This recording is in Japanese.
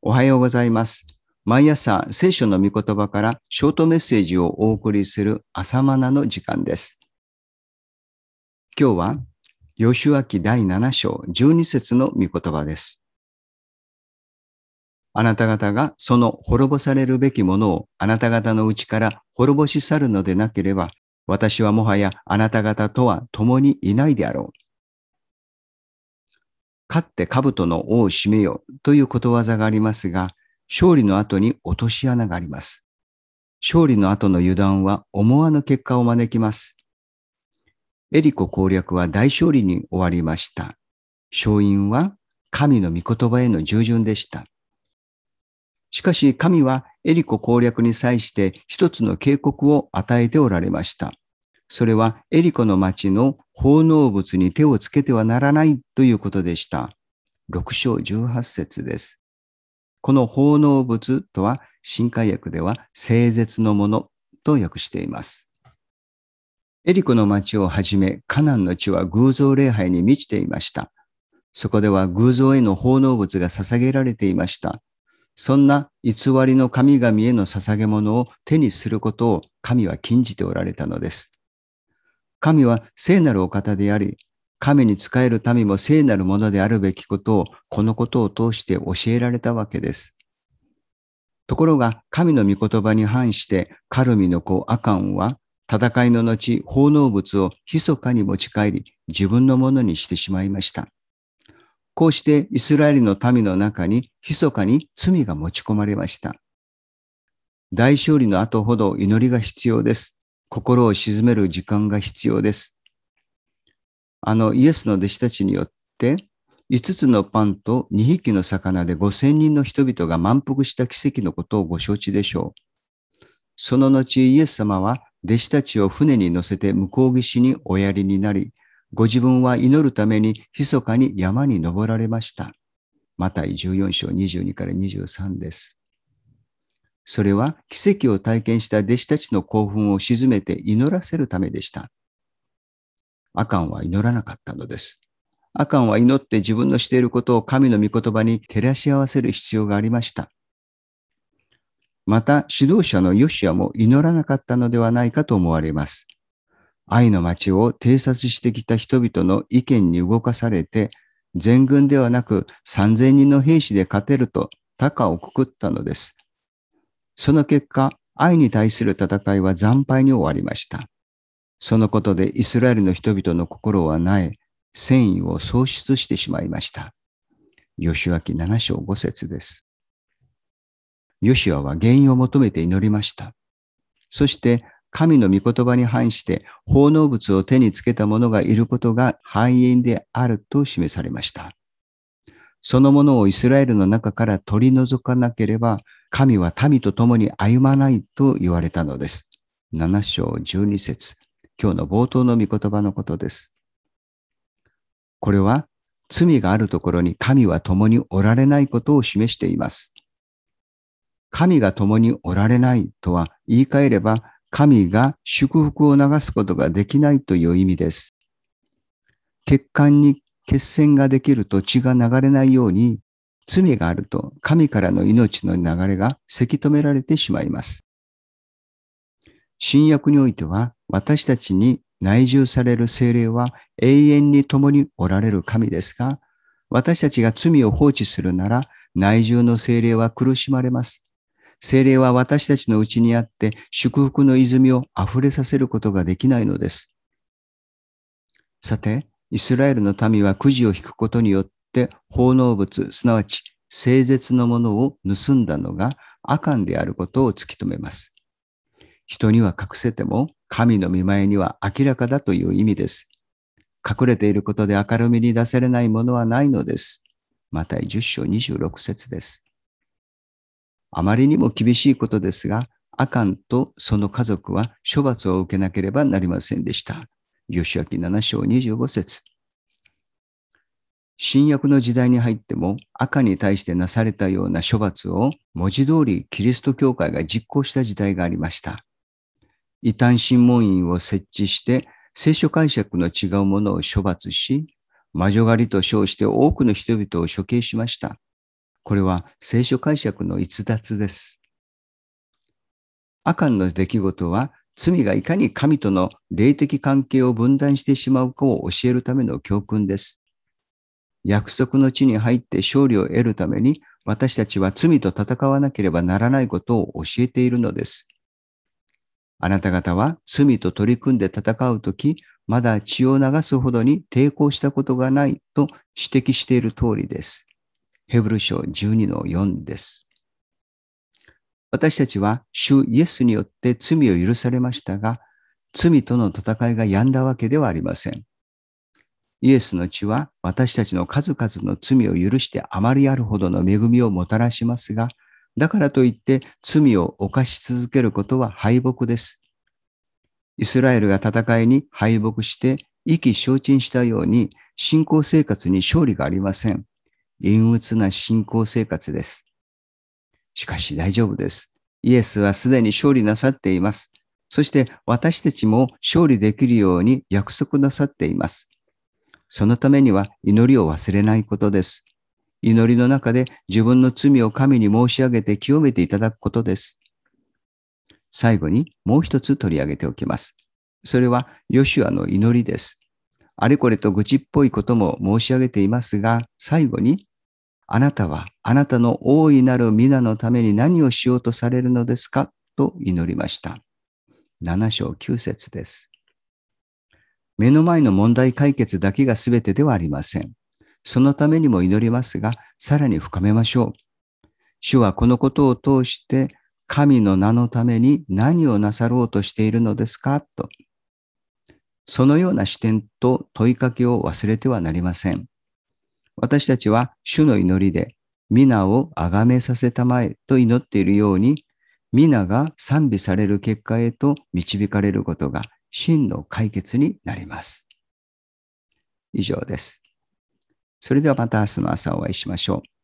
おはようございます。毎朝聖書の御言葉からショートメッセージをお送りする朝マナの時間です。今日は、吉脇第7章12節の御言葉です。あなた方がその滅ぼされるべきものをあなた方のうちから滅ぼし去るのでなければ、私はもはやあなた方とは共にいないであろう。勝って兜の尾を締めよということわざがありますが、勝利の後に落とし穴があります。勝利の後の油断は思わぬ結果を招きます。エリコ攻略は大勝利に終わりました。勝因は神の御言葉への従順でした。しかし神はエリコ攻略に際して一つの警告を与えておられました。それはエリコの町の奉納物に手をつけてはならないということでした。6章18節です。この奉納物とは新海訳では聖絶のものと訳しています。エリコの町をはじめカナンの地は偶像礼拝に満ちていました。そこでは偶像への奉納物が捧げられていました。そんな偽りの神々への捧げ物を手にすることを神は禁じておられたのです。神は聖なるお方であり、神に仕える民も聖なるものであるべきことを、このことを通して教えられたわけです。ところが、神の御言葉に反して、カルミの子アカンは、戦いの後、奉納物を密かに持ち帰り、自分のものにしてしまいました。こうしてイスラエルの民の中に密かに罪が持ち込まれました。大勝利の後ほど祈りが必要です。心を鎮める時間が必要です。あのイエスの弟子たちによって5つのパンと2匹の魚で5000人の人々が満腹した奇跡のことをご承知でしょう。その後イエス様は弟子たちを船に乗せて向こう岸におやりになり、ご自分は祈るために密かに山に登られました。マタイ14章22から23です。それは奇跡を体験した弟子たちの興奮を鎮めて祈らせるためでした。アカンは祈らなかったのです。アカンは祈って自分のしていることを神の御言葉に照らし合わせる必要がありました。また指導者のヨシアも祈らなかったのではないかと思われます。愛の町を偵察してきた人々の意見に動かされて、全軍ではなく3000人の兵士で勝てると高をくくったのです。その結果、愛に対する戦いは惨敗に終わりました。そのことでイスラエルの人々の心はなえ、戦意を喪失してしまいました。吉脇7章5節です。ヨシュアは原因を求めて祈りました。そして神の御言葉に反して奉納物を手につけた者がいることが敗因であると示されました。そのものをイスラエルの中から取り除かなければ、神は民と共に歩まないと言われたのです。7章12節今日の冒頭の御言葉のことです。これは罪があるところに神は共におられないことを示しています。神が共におられないとは言い換えれば神が祝福を流すことができないという意味です。血管に血栓ができると血が流れないように、罪があると神からの命の流れがせき止められてしまいます。新約においては私たちに内住される精霊は永遠に共におられる神ですが、私たちが罪を放置するなら内住の精霊は苦しまれます。精霊は私たちのうちにあって祝福の泉を溢れさせることができないのです。さて、イスラエルの民はくじを引くことによって奉納物、すなわち聖絶のものを盗んだのがアカンであることを突き止めます。人には隠せても神の見前には明らかだという意味です。隠れていることで明るみに出されないものはないのです。また10章26節です。あまりにも厳しいことですが、アカンとその家族は処罰を受けなければなりませんでした。吉明7章25節新約の時代に入っても赤に対してなされたような処罰を文字通りキリスト教会が実行した時代がありました。異端審問員を設置して聖書解釈の違うものを処罰し、魔女狩りと称して多くの人々を処刑しました。これは聖書解釈の逸脱です。アカンの出来事は罪がいかに神との霊的関係を分断してしまうかを教えるための教訓です。約束の地に入って勝利を得るために私たちは罪と戦わなければならないことを教えているのです。あなた方は罪と取り組んで戦うとき、まだ血を流すほどに抵抗したことがないと指摘している通りです。ヘブル書12の4です。私たちは主イエスによって罪を許されましたが、罪との戦いが止んだわけではありません。イエスの血は私たちの数々の罪を許してあまりあるほどの恵みをもたらしますが、だからといって罪を犯し続けることは敗北です。イスラエルが戦いに敗北して意気消沈したように信仰生活に勝利がありません。陰鬱な信仰生活です。しかし大丈夫です。イエスはすでに勝利なさっています。そして私たちも勝利できるように約束なさっています。そのためには祈りを忘れないことです。祈りの中で自分の罪を神に申し上げて清めていただくことです。最後にもう一つ取り上げておきます。それはヨシュアの祈りです。あれこれと愚痴っぽいことも申し上げていますが、最後に、あなたはあなたの大いなる皆のために何をしようとされるのですか？と祈りました。7章9節です。目の前の問題解決だけが全てではありません。そのためにも祈りますが、さらに深めましょう。主はこのことを通して神の名のために何をなさろうとしているのですか？と。そのような視点と問いかけを忘れてはなりません。私たちは主の祈りで皆を崇めさせたまえと祈っているように、皆が賛美される結果へと導かれることが真の解決になります。以上です。それではまた明日の朝お会いしましょう。